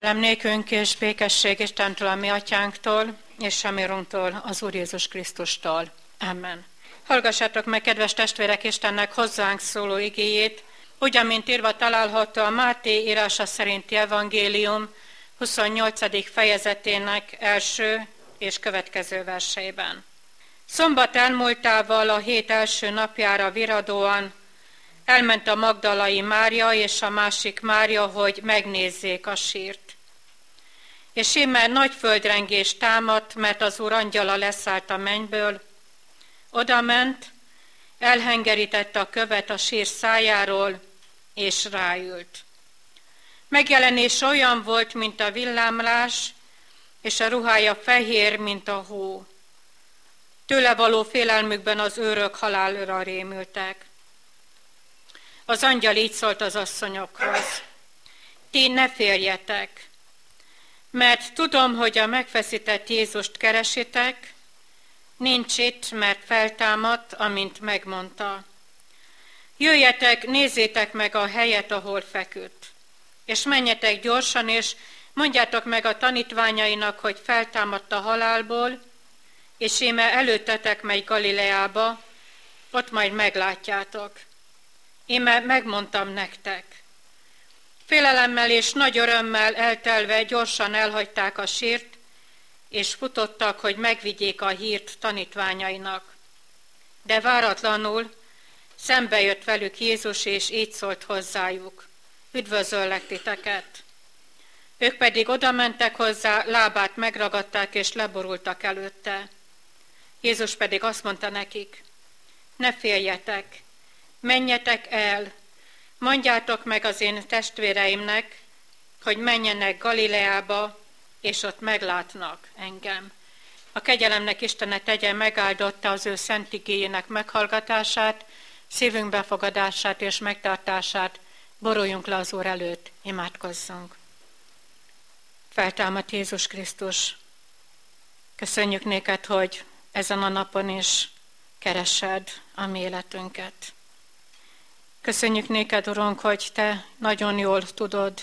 Nékünk és békesség Istentől, a mi atyánktól, és a mi az Úr Jézus Krisztustól. Amen. Hallgassátok meg, kedves testvérek, Istennek hozzánk szóló igéjét, ugyan, mint írva található a Máté írása szerinti evangélium 28. fejezetének első és következő verseiben. Szombat elmúltával a hét első napjára viradóan elment a Magdalai Mária és a másik Mária, hogy megnézzék a sírt. És íme nagy földrengés támadt, mert az úr angyala leszállt a mennyből, oda ment, elhengerítette a követ a sír szájáról, és ráült. Megjelenés olyan volt, mint a villámlás, és a ruhája fehér, mint a hó. Tőle való félelmükben az őrök halálra rémültek. Az angyal így szólt az asszonyokhoz. Ti ne féljetek, mert tudom, hogy a megfeszített Jézust keresitek, nincs itt, mert feltámadt, amint megmondta. Jöjjetek, nézzétek meg a helyet, ahol feküdt, és menjetek gyorsan, és mondjátok meg a tanítványainak, hogy feltámadt a halálból, és íme előttetek megy Galileába, ott majd meglátjátok. Íme megmondtam nektek. Félelemmel és nagy örömmel eltelve gyorsan elhagyták a sírt, és futottak, hogy megvigyék a hírt tanítványainak. De váratlanul szembe jött velük Jézus, és így szólt hozzájuk. Üdvözöllek titeket! Ők pedig oda mentek hozzá, lábát megragadták, és leborultak előtte. Jézus pedig azt mondta nekik, ne féljetek, menjetek el, mondjátok meg az én testvéreimnek, hogy menjenek Galileába, és ott meglátnak engem. A kegyelemnek Istene tegye megáldotta az ő szent igényének meghallgatását, szívünk befogadását és megtartását, boruljunk le az Úr előtt, imádkozzunk. Feltámadt Jézus Krisztus, köszönjük néked, hogy ezen a napon is keresed a mi életünket. Köszönjük néked, Urunk, hogy Te nagyon jól tudod,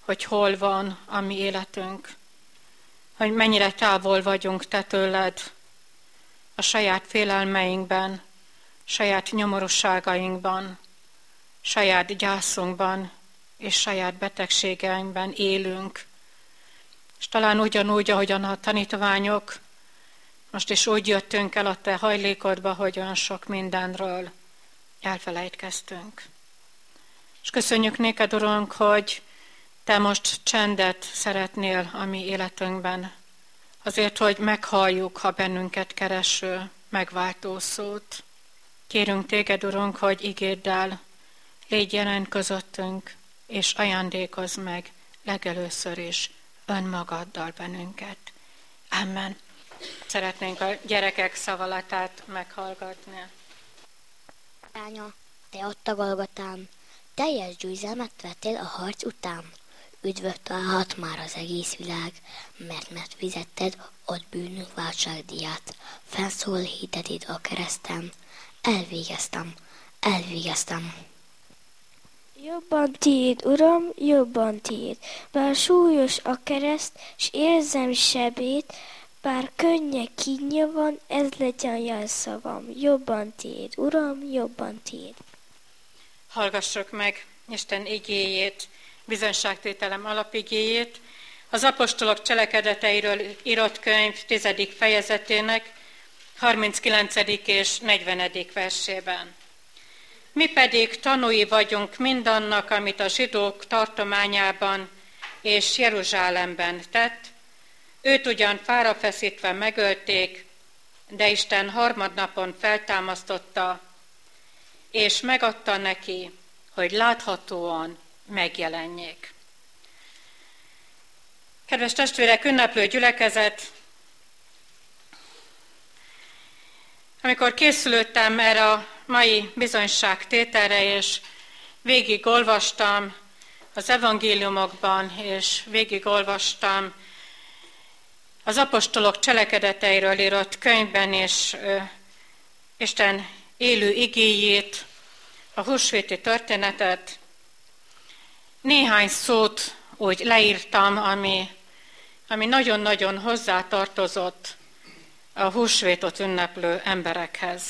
hogy hol van a mi életünk, hogy mennyire távol vagyunk Te tőled a saját félelmeinkben, saját nyomorúságainkban, saját gyászunkban és saját betegségeinkben élünk. És talán ugyanúgy, ahogyan a tanítványok, most is úgy jöttünk el a Te hajlékodba, hogy olyan sok mindenről elfelejtkeztünk. És köszönjük néked, Urunk, hogy Te most csendet szeretnél a mi életünkben, azért, hogy meghalljuk, ha bennünket kereső, megváltó szót. Kérünk Téged, Urunk, hogy ígéddel légy jelen közöttünk, és ajándékozz meg legelőször is önmagaddal bennünket. Amen. Szeretnénk a gyerekek szavalatát meghallgatni. Lánya, te ott a Golgotán, teljes győzelmet vettél a harc után. Üdvöt találhat már az egész világ, mert mert fizetted ott bűnünk váltságdiát. Fenszól hitetid a keresztem, elvégeztem, elvégeztem. Jobban tiéd, Uram, jobban tiéd, bár súlyos a kereszt, s érzem sebét, bár könnyek kínja van, ez legyen jelszavam. Jobban tiéd, Uram, jobban tiéd. Hallgassuk meg Isten igéjét, bizonságtételem alapigéjét, az apostolok cselekedeteiről írott könyv 10. fejezetének 39. és 40. versében. Mi pedig tanúi vagyunk mindannak, amit a zsidók tartományában és Jeruzsálemben tett, Őt ugyan fára feszítve megölték, de Isten harmadnapon feltámasztotta, és megadta neki, hogy láthatóan megjelenjék. Kedves testvérek, ünneplő gyülekezet, amikor készülöttem erre a mai bizonyság tételre, és végigolvastam az evangéliumokban, és végigolvastam az apostolok cselekedeteiről írott könyvben és Isten élő igéjét, a húsvéti történetet, néhány szót úgy leírtam, ami, ami nagyon-nagyon hozzátartozott a húsvétot ünneplő emberekhez.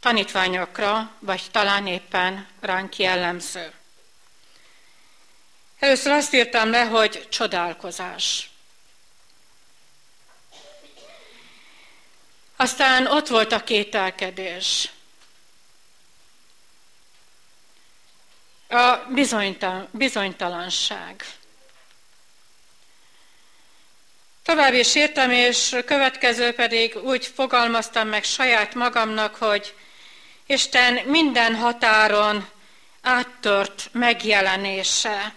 Tanítványokra, vagy talán éppen ránk jellemző. Először azt írtam le, hogy csodálkozás. Aztán ott volt a kételkedés. A bizonytal, bizonytalanság. Tovább is írtam, és következő pedig úgy fogalmaztam meg saját magamnak, hogy Isten minden határon áttört megjelenése.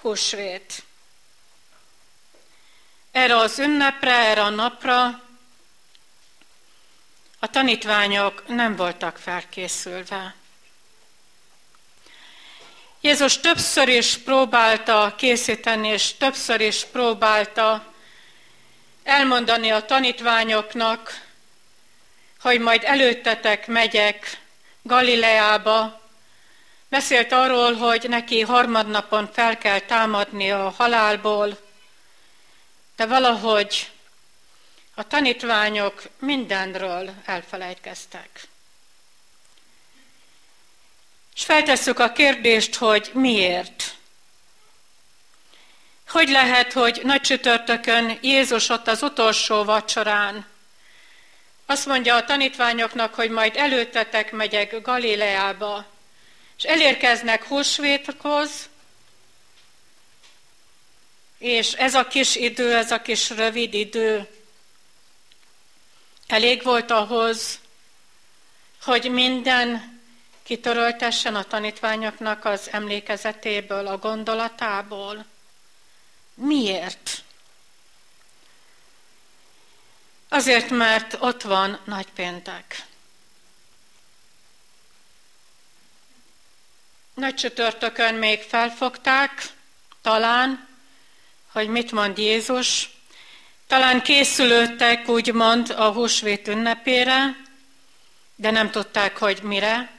Húsvét. Erre az ünnepre, erre a napra a tanítványok nem voltak felkészülve. Jézus többször is próbálta készíteni, és többször is próbálta elmondani a tanítványoknak, hogy majd előttetek megyek Galileába. Beszélt arról, hogy neki harmadnapon fel kell támadni a halálból, de valahogy a tanítványok mindenről elfelejtkeztek. És feltesszük a kérdést, hogy miért? Hogy lehet, hogy nagy csütörtökön Jézus ott az utolsó vacsorán azt mondja a tanítványoknak, hogy majd előttetek megyek Galileába, és elérkeznek húsvétkhoz, és ez a kis idő, ez a kis rövid idő elég volt ahhoz, hogy minden kitöröltessen a tanítványoknak az emlékezetéből, a gondolatából. Miért? Azért, mert ott van nagypéntek. Nagy csütörtökön még felfogták, talán, hogy mit mond Jézus. Talán készülődtek, úgymond, a húsvét ünnepére, de nem tudták, hogy mire,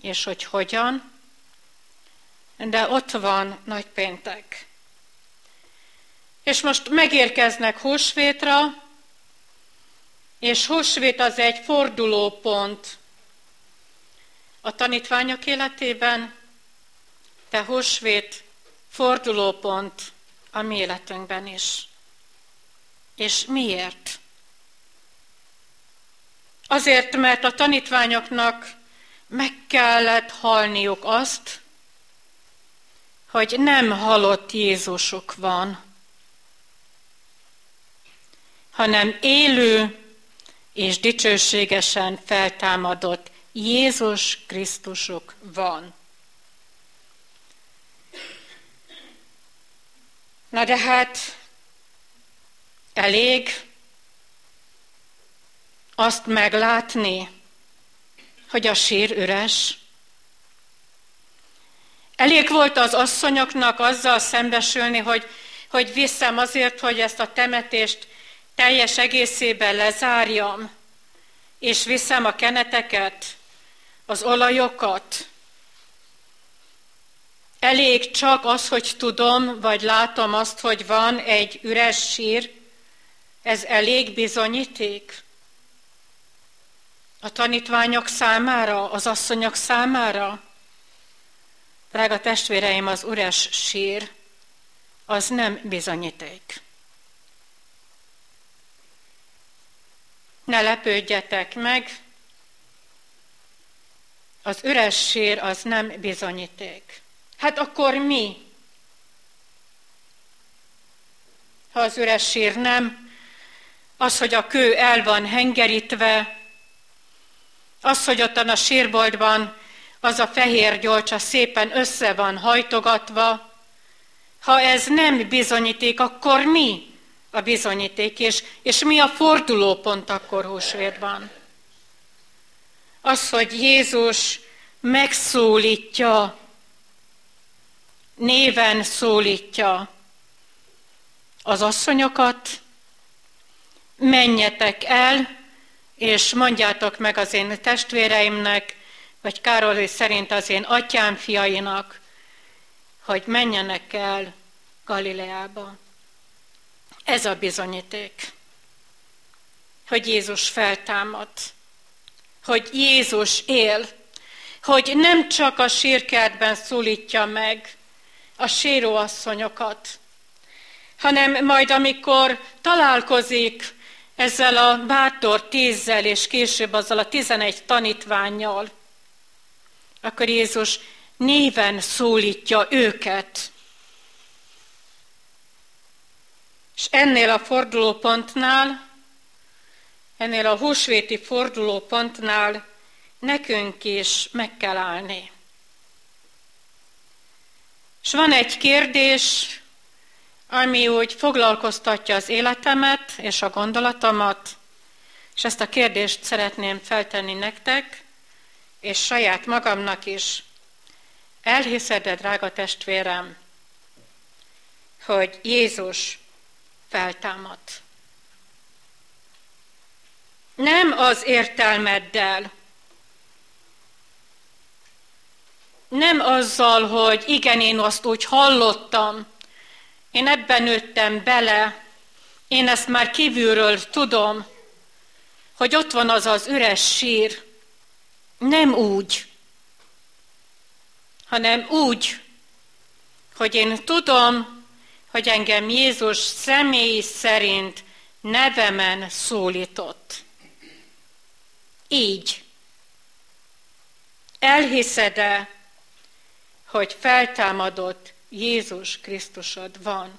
és hogy hogyan. De ott van nagypéntek. És most megérkeznek húsvétra, és húsvét az egy fordulópont a tanítványok életében, de húsvét fordulópont a mi életünkben is. És miért? Azért, mert a tanítványoknak meg kellett halniuk azt, hogy nem halott Jézusuk van, hanem élő és dicsőségesen feltámadott Jézus Krisztusuk van. Na de hát elég azt meglátni, hogy a sír üres. Elég volt az asszonyoknak azzal szembesülni, hogy, hogy viszem azért, hogy ezt a temetést teljes egészében lezárjam, és viszem a keneteket, az olajokat. Elég csak az, hogy tudom, vagy látom azt, hogy van egy üres sír, ez elég bizonyíték a tanítványok számára, az asszonyok számára. Drága testvéreim, az üres sír, az nem bizonyíték. ne lepődjetek meg, az üres sír az nem bizonyíték. Hát akkor mi? Ha az üres sír nem, az, hogy a kő el van hengerítve, az, hogy ottan a sírboltban az a fehér gyolcsa szépen össze van hajtogatva, ha ez nem bizonyíték, akkor mi? a bizonyíték, és, és mi a fordulópont akkor húsvétban? Az, hogy Jézus megszólítja, néven szólítja az asszonyokat, menjetek el, és mondjátok meg az én testvéreimnek, vagy Károly szerint az én atyám fiainak, hogy menjenek el Galileába. Ez a bizonyíték, hogy Jézus feltámadt, hogy Jézus él, hogy nem csak a sírkertben szólítja meg a séróasszonyokat, hanem majd amikor találkozik ezzel a bátor tízzel, és később azzal a tizenegy tanítványjal, akkor Jézus néven szólítja őket. És ennél a fordulópontnál, ennél a húsvéti fordulópontnál nekünk is meg kell állni. És van egy kérdés, ami úgy foglalkoztatja az életemet és a gondolatomat, és ezt a kérdést szeretném feltenni nektek, és saját magamnak is. Elhiszed-e, drága testvérem, hogy Jézus feltámadt? Nem az értelmeddel, nem azzal, hogy igen, én azt úgy hallottam, én ebben nőttem bele, én ezt már kívülről tudom, hogy ott van az az üres sír. Nem úgy, hanem úgy, hogy én tudom, hogy engem Jézus személy szerint nevemen szólított. Így. Elhiszed-e, hogy feltámadott Jézus Krisztusod van.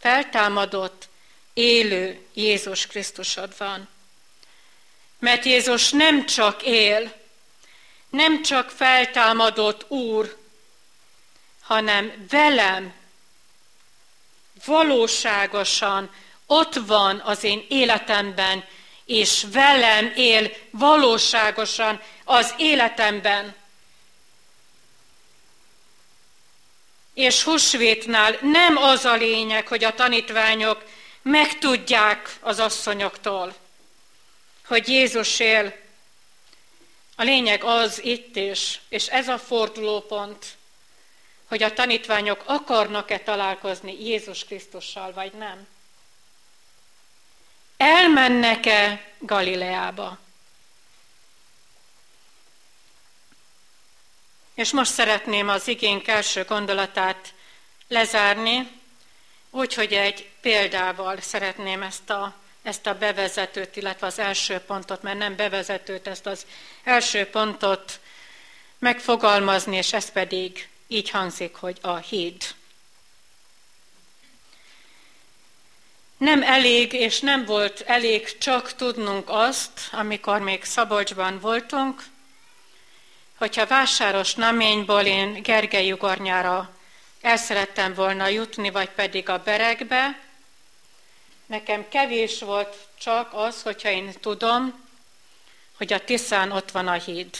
Feltámadott, élő Jézus Krisztusod van. Mert Jézus nem csak él, nem csak feltámadott Úr, hanem velem valóságosan ott van az én életemben, és velem él valóságosan az életemben. És húsvétnál nem az a lényeg, hogy a tanítványok megtudják az asszonyoktól, hogy Jézus él. A lényeg az itt is, és ez a fordulópont, hogy a tanítványok akarnak-e találkozni Jézus Krisztussal, vagy nem. Elmennek-e Galileába? És most szeretném az igénk első gondolatát lezárni, úgyhogy egy példával szeretném ezt a, ezt a bevezetőt, illetve az első pontot, mert nem bevezetőt, ezt az első pontot megfogalmazni, és ez pedig így hangzik, hogy a híd. Nem elég, és nem volt elég csak tudnunk azt, amikor még Szabolcsban voltunk, hogyha vásáros naményból én Gergely ugornyára el szerettem volna jutni, vagy pedig a berekbe, nekem kevés volt csak az, hogyha én tudom, hogy a Tiszán ott van a híd.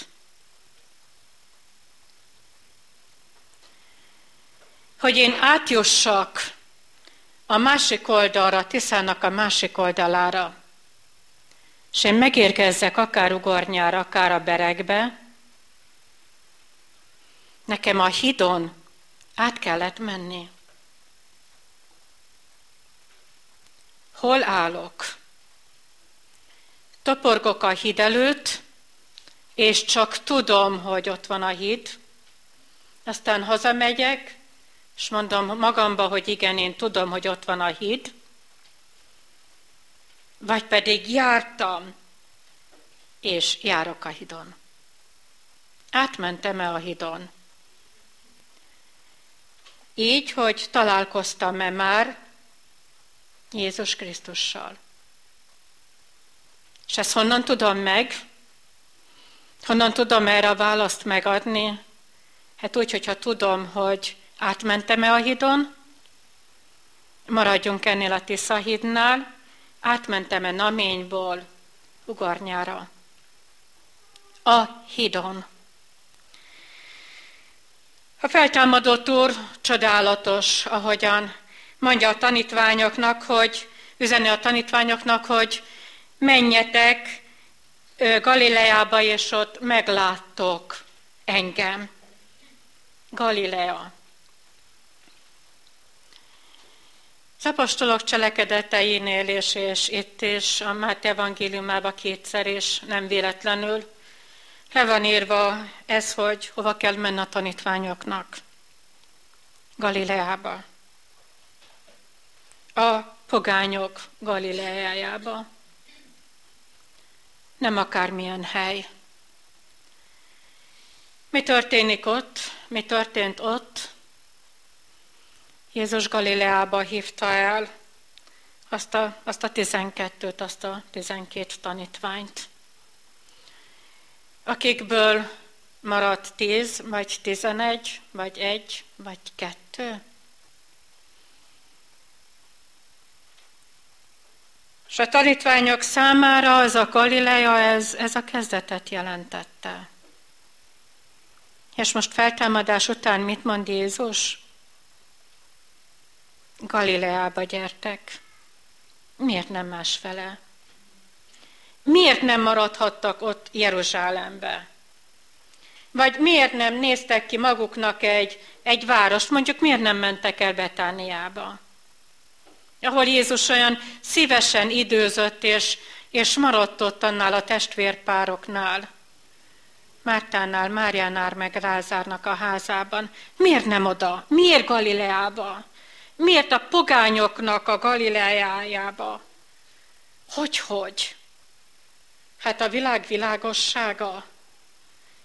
Hogy én átjussak a másik oldalra, Tiszának a másik oldalára, és én megérkezzek akár ugornyára, akár a berekbe, Nekem a hidon át kellett menni. Hol állok? Toporgok a híd előtt, és csak tudom, hogy ott van a híd. Aztán hazamegyek, és mondom magamba, hogy igen, én tudom, hogy ott van a híd. Vagy pedig jártam, és járok a hidon. Átmentem-e a hidon? Így, hogy találkoztam-e már Jézus Krisztussal. És ezt honnan tudom meg? Honnan tudom erre a választ megadni? Hát úgy, hogyha tudom, hogy átmentem-e a hídon, maradjunk ennél a Tisza hídnál, átmentem-e Naményból Ugarnyára. A hídon. A feltámadott úr csodálatos, ahogyan mondja a tanítványoknak, hogy üzeni a tanítványoknak, hogy menjetek, Galileába, és ott megláttok engem. Galilea. Az apostolok cselekedeteinél és, és itt is a Máté evangéliumában kétszer is nem véletlenül le van írva ez, hogy hova kell menni a tanítványoknak. Galileába. A pogányok Galileájába. Nem akármilyen hely. Mi történik ott? Mi történt ott? Jézus Galileába hívta el azt a, azt a tizenkettőt, azt a tizenkét tanítványt, akikből maradt tíz, vagy tizenegy, vagy egy, vagy kettő. És a tanítványok számára az a Galilea, ez, ez a kezdetet jelentette. És most feltámadás után mit mond Jézus? Galileába gyertek. Miért nem másfele? Miért nem maradhattak ott Jeruzsálembe? Vagy miért nem néztek ki maguknak egy, egy várost, mondjuk miért nem mentek el Betániába? Ahol Jézus olyan szívesen időzött, és, és maradt ott annál a testvérpároknál. Mártánál, Máriánál, meg Lázárnak a házában. Miért nem oda? Miért Galileába? Miért a pogányoknak a Galileájába? Hogy, hogy? Hát a világ világossága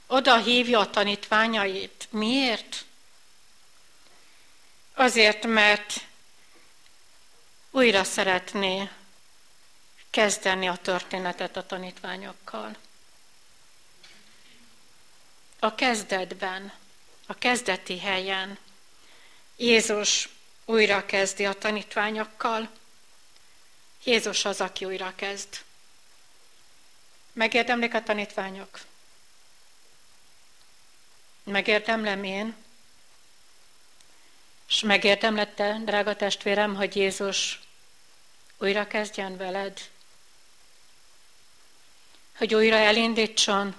oda hívja a tanítványait. Miért? Azért, mert újra szeretné kezdeni a történetet a tanítványokkal. A kezdetben, a kezdeti helyen Jézus újra kezdi a tanítványokkal. Jézus az, aki újra kezd. Megérdemlik a tanítványok? Megérdemlem én? És megérdemlette, drága testvérem, hogy Jézus újra kezdjen veled? Hogy újra elindítson?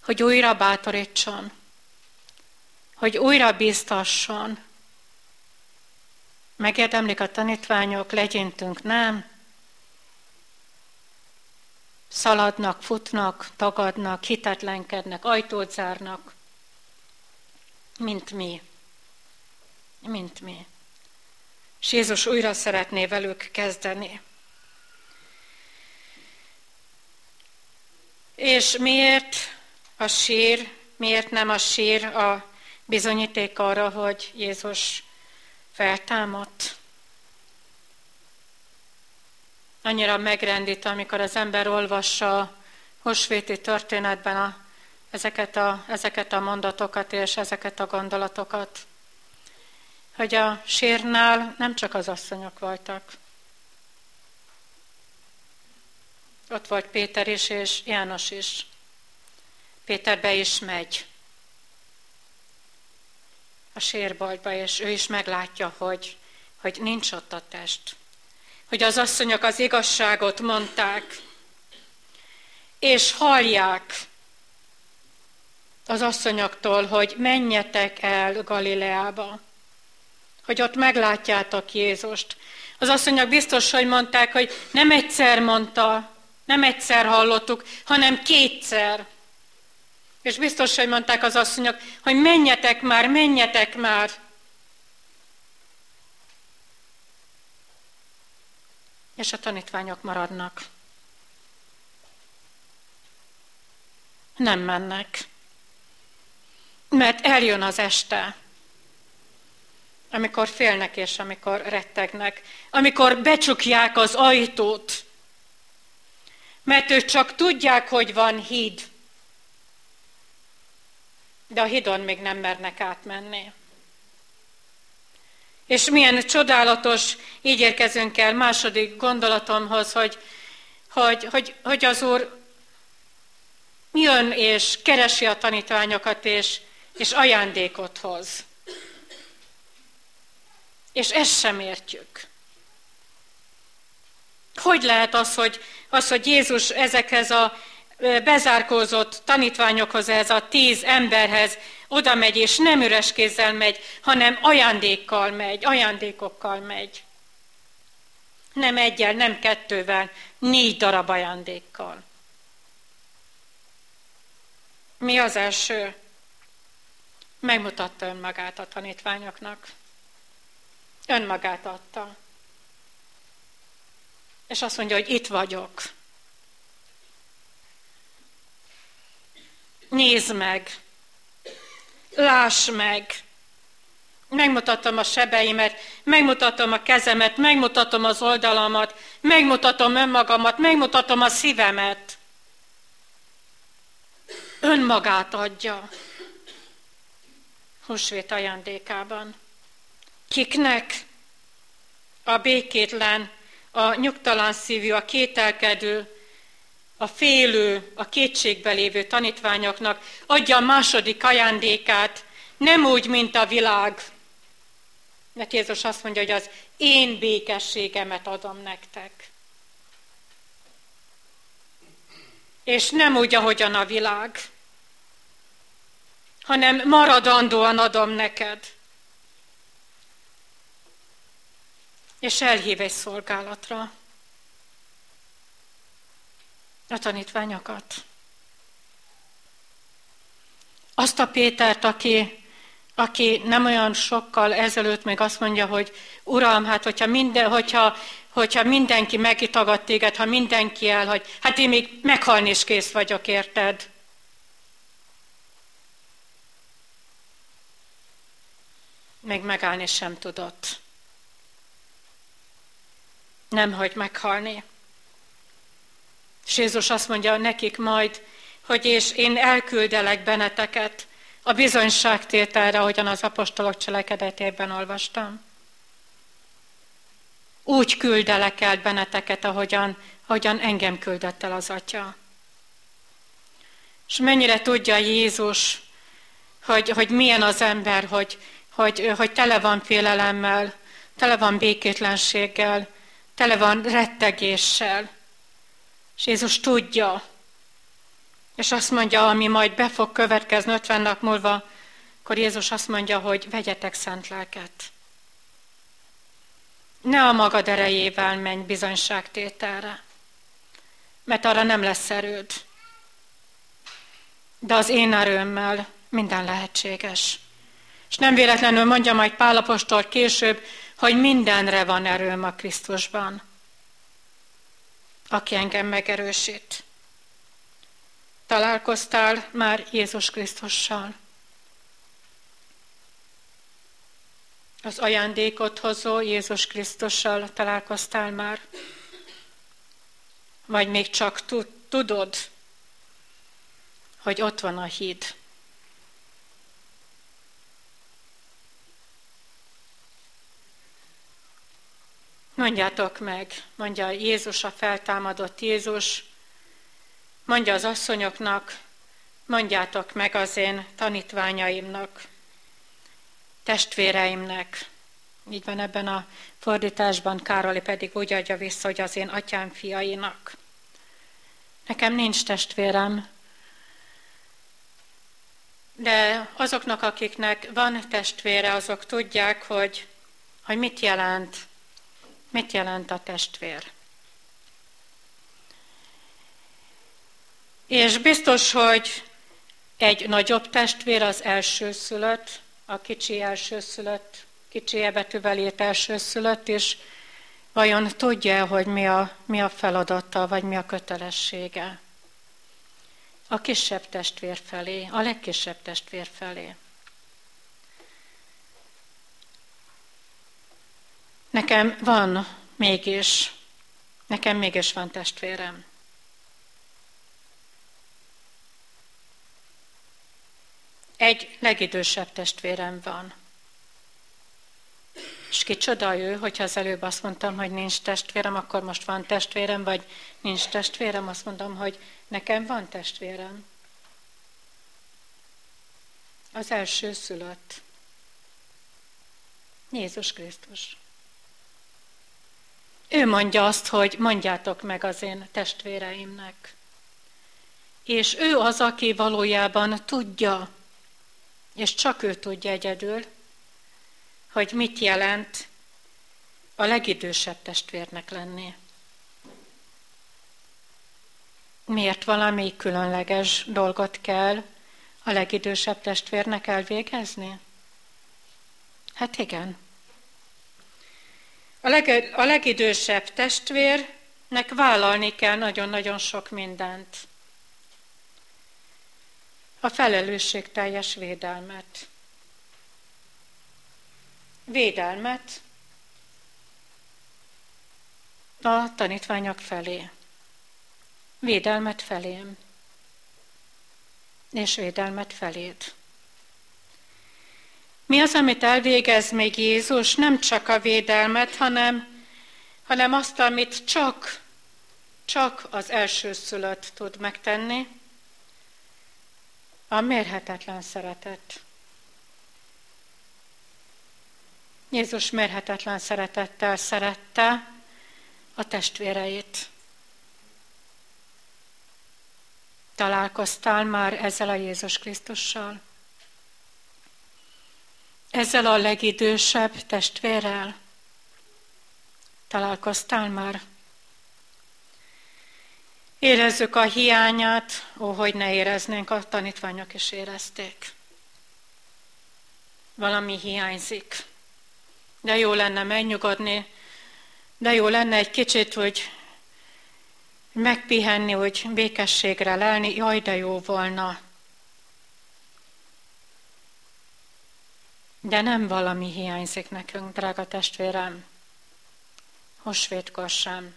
Hogy újra bátorítson? Hogy újra biztasson? Megérdemlik a tanítványok, legyintünk, nem? Szaladnak, futnak, tagadnak, hitetlenkednek, ajtót zárnak, mint mi. Mint mi. És Jézus újra szeretné velük kezdeni. És miért a sír, miért nem a sír a bizonyíték arra, hogy Jézus feltámadt. Annyira megrendít, amikor az ember olvassa a hosvéti történetben a, ezeket, a, ezeket a mondatokat és ezeket a gondolatokat, hogy a sírnál nem csak az asszonyok voltak. Ott volt Péter is, és János is. Péter be is megy a sérboltba, és ő is meglátja, hogy, hogy nincs ott a test. Hogy az asszonyok az igazságot mondták, és hallják az asszonyoktól, hogy menjetek el Galileába, hogy ott meglátjátok Jézust. Az asszonyok biztos, hogy mondták, hogy nem egyszer mondta, nem egyszer hallottuk, hanem kétszer. És biztos, hogy mondták az asszonyok, hogy menjetek már, menjetek már. És a tanítványok maradnak. Nem mennek. Mert eljön az este, amikor félnek és amikor rettegnek, amikor becsukják az ajtót, mert ők csak tudják, hogy van híd, de a hidon még nem mernek átmenni. És milyen csodálatos, így érkezünk el második gondolatomhoz, hogy, hogy, hogy, hogy az Úr jön és keresi a tanítványokat, és, és ajándékot hoz. És ezt sem értjük. Hogy lehet az, hogy, az, hogy Jézus ezekhez a bezárkózott tanítványokhoz, ez a tíz emberhez oda megy, és nem üres kézzel megy, hanem ajándékkal megy, ajándékokkal megy. Nem egyel, nem kettővel, négy darab ajándékkal. Mi az első? Megmutatta önmagát a tanítványoknak. Önmagát adta. És azt mondja, hogy itt vagyok. Nézd meg, láss meg. Megmutatom a sebeimet, megmutatom a kezemet, megmutatom az oldalamat, megmutatom önmagamat, megmutatom a szívemet. Önmagát adja. Húsvét ajándékában. Kiknek? A békétlen, a nyugtalan szívű, a kételkedő, a félő, a kétségbe lévő tanítványoknak adja a második ajándékát, nem úgy, mint a világ. Mert Jézus azt mondja, hogy az én békességemet adom nektek. És nem úgy, ahogyan a világ, hanem maradandóan adom neked. És elhív egy szolgálatra a tanítványokat. Azt a Pétert, aki, aki nem olyan sokkal ezelőtt még azt mondja, hogy Uram, hát hogyha, minden, hogyha, hogyha mindenki megitagad téged, ha mindenki elhagy, hát én még meghalni is kész vagyok, érted? Még megállni sem tudott. Nem hagy meghalni. És Jézus azt mondja nekik majd, hogy és én elküldelek benneteket a bizonyságtételre, ahogyan az apostolok cselekedetében olvastam. Úgy küldelek el benneteket, ahogyan, ahogyan engem küldött el az Atya. És mennyire tudja Jézus, hogy, hogy milyen az ember, hogy, hogy, hogy tele van félelemmel, tele van békétlenséggel, tele van rettegéssel. És Jézus tudja, és azt mondja, ami majd be fog következni 50 nap múlva, akkor Jézus azt mondja, hogy vegyetek szent lelket. Ne a magad erejével menj bizonyságtételre, mert arra nem lesz erőd. De az én erőmmel minden lehetséges. És nem véletlenül mondja majd Pálapostól később, hogy mindenre van erőm a Krisztusban aki engem megerősít. Találkoztál már Jézus Krisztussal? Az ajándékot hozó Jézus Krisztussal találkoztál már? Vagy még csak tudod, hogy ott van a híd? Mondjátok meg, mondja Jézus, a feltámadott Jézus, mondja az asszonyoknak, mondjátok meg az én tanítványaimnak, testvéreimnek. Így van ebben a fordításban, Károli pedig úgy adja vissza, hogy az én atyám fiainak. Nekem nincs testvérem, de azoknak, akiknek van testvére, azok tudják, hogy, hogy mit jelent Mit jelent a testvér? És biztos, hogy egy nagyobb testvér az elsőszülött, a kicsi elsőszülött, kicsi ebetűvel írt elsőszülött, és vajon tudja, hogy mi a, mi a feladata, vagy mi a kötelessége? A kisebb testvér felé, a legkisebb testvér felé. Nekem van mégis, nekem mégis van testvérem. Egy legidősebb testvérem van. És kicsoda ő, hogyha az előbb azt mondtam, hogy nincs testvérem, akkor most van testvérem, vagy nincs testvérem, azt mondom, hogy nekem van testvérem. Az első szülött. Jézus Krisztus. Ő mondja azt, hogy mondjátok meg az én testvéreimnek. És ő az, aki valójában tudja, és csak ő tudja egyedül, hogy mit jelent a legidősebb testvérnek lenni. Miért valami különleges dolgot kell a legidősebb testvérnek elvégezni? Hát igen. A, leg, a legidősebb testvérnek vállalni kell nagyon-nagyon sok mindent. A felelősségteljes védelmet. Védelmet a tanítványok felé. Védelmet felém. És védelmet feléd. Mi az, amit elvégez még Jézus? Nem csak a védelmet, hanem, hanem azt, amit csak, csak az elsőszülött tud megtenni, a mérhetetlen szeretet. Jézus mérhetetlen szeretettel szerette a testvéreit. Találkoztál már ezzel a Jézus Krisztussal? Ezzel a legidősebb testvérrel? Találkoztál már? Érezzük a hiányát, ó, hogy ne éreznénk, a tanítványok is érezték. Valami hiányzik. De jó lenne megnyugodni, de jó lenne egy kicsit, hogy megpihenni, hogy békességre lelni, jaj, de jó volna. De nem valami hiányzik nekünk, drága testvérem. Hosvétkor sem,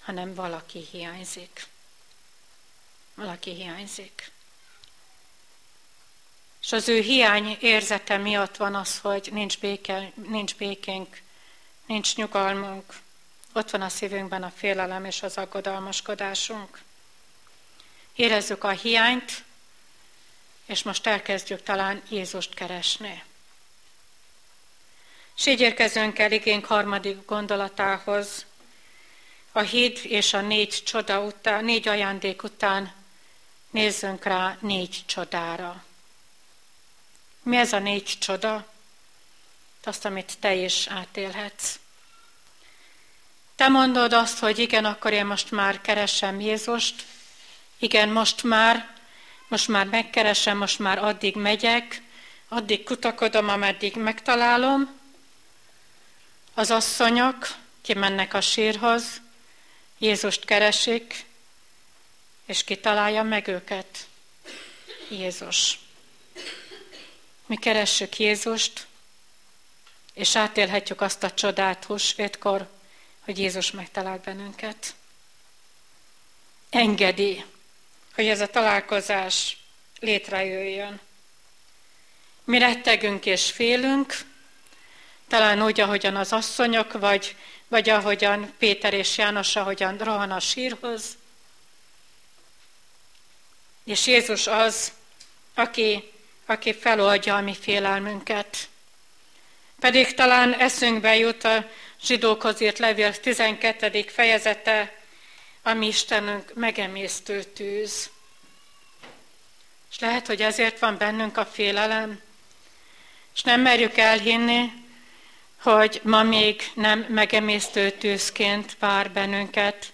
hanem valaki hiányzik. Valaki hiányzik. És az ő hiány érzete miatt van az, hogy nincs, béke, nincs békénk, nincs nyugalmunk, ott van a szívünkben a félelem és az aggodalmaskodásunk. Érezzük a hiányt, és most elkezdjük talán Jézust keresni. És így érkezünk el igénk harmadik gondolatához. A híd és a négy csoda után, négy ajándék után nézzünk rá négy csodára. Mi ez a négy csoda? Azt, amit te is átélhetsz. Te mondod azt, hogy igen, akkor én most már keresem Jézust, igen, most már, most már megkeresem, most már addig megyek, addig kutakodom, ameddig megtalálom. Az asszonyok kimennek a sírhoz, Jézust keresik, és kitalálja meg őket. Jézus. Mi keressük Jézust, és átélhetjük azt a csodát húsvétkor, hogy Jézus megtalált bennünket. Engedi, hogy ez a találkozás létrejöjjön. Mi rettegünk és félünk, talán úgy, ahogyan az asszonyok, vagy, vagy ahogyan Péter és János, ahogyan rohan a sírhoz. És Jézus az, aki, aki feloldja a mi félelmünket. Pedig talán eszünkbe jut a zsidókhoz írt levél 12. fejezete, ami Istenünk megemésztő tűz. És lehet, hogy ezért van bennünk a félelem, és nem merjük elhinni, hogy ma még nem megemésztő tűzként vár bennünket,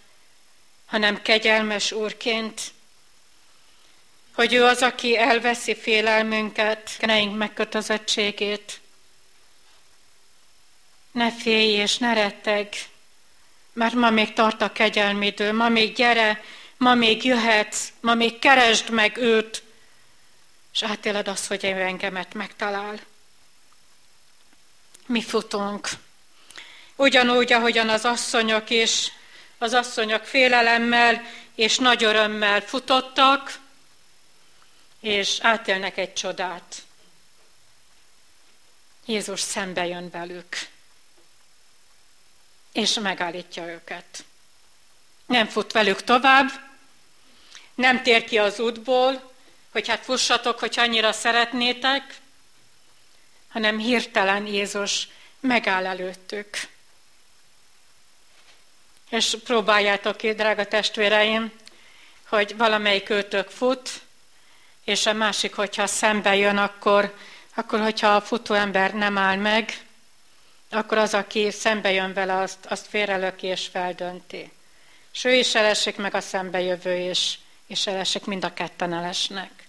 hanem kegyelmes úrként, hogy ő az, aki elveszi félelmünket, keneink megkötözöttségét, ne félj és ne retteg, mert ma még tart a kegyelmidő, ma még gyere, ma még jöhetsz, ma még keresd meg őt, és átéled azt, hogy ő engemet megtalál. Mi futunk. Ugyanúgy, ahogyan az asszonyok is, az asszonyok félelemmel és nagy örömmel futottak, és átélnek egy csodát. Jézus szembe jön velük és megállítja őket. Nem fut velük tovább, nem tér ki az útból, hogy hát fussatok, hogy annyira szeretnétek, hanem hirtelen Jézus megáll előttük. És próbáljátok ki, drága testvéreim, hogy valamelyik őtök fut, és a másik, hogyha szembe jön, akkor, akkor hogyha a futó ember nem áll meg, akkor az, aki szembe jön vele, azt, azt félrelöki és feldönti. És ő is elesik meg a szembejövő, és, és elesik, mind a ketten elesnek.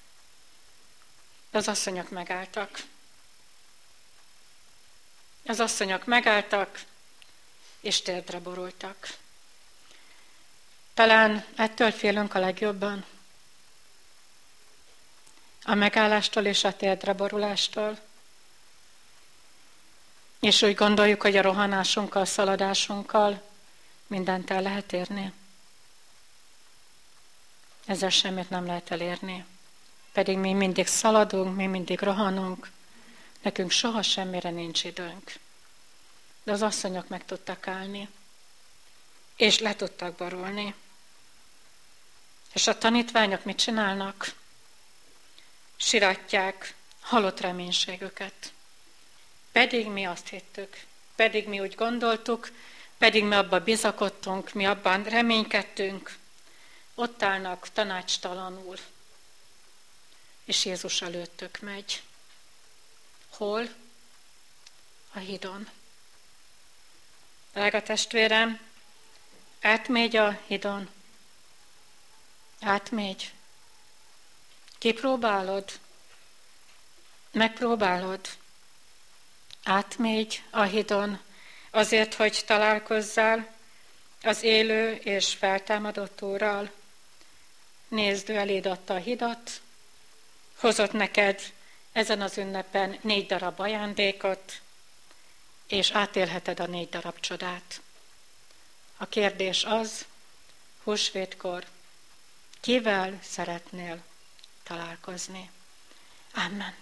De az asszonyok megálltak. Az asszonyok megálltak, és térdre borultak. Talán ettől félünk a legjobban. A megállástól és a térdre borulástól. És úgy gondoljuk, hogy a rohanásunkkal, szaladásunkkal mindent el lehet érni. Ezzel semmit nem lehet elérni. Pedig mi mindig szaladunk, mi mindig rohanunk, nekünk soha semmire nincs időnk. De az asszonyok meg tudtak állni, és le tudtak borulni. És a tanítványok mit csinálnak? Siratják halott reménységüket. Pedig mi azt hittük, pedig mi úgy gondoltuk, pedig mi abban bizakodtunk, mi abban reménykedtünk, ott állnak tanácstalanul, és Jézus előttük megy. Hol? A hídon. Drága testvérem, átmegy a hidon. Átmegy. Kipróbálod? Megpróbálod? Átmegy a hidon azért, hogy találkozzál az élő és feltámadott Úrral. Nézd, ő eléd adta a hidat, hozott neked ezen az ünnepen négy darab ajándékot, és átélheted a négy darab csodát. A kérdés az, húsvétkor, kivel szeretnél találkozni? Amen.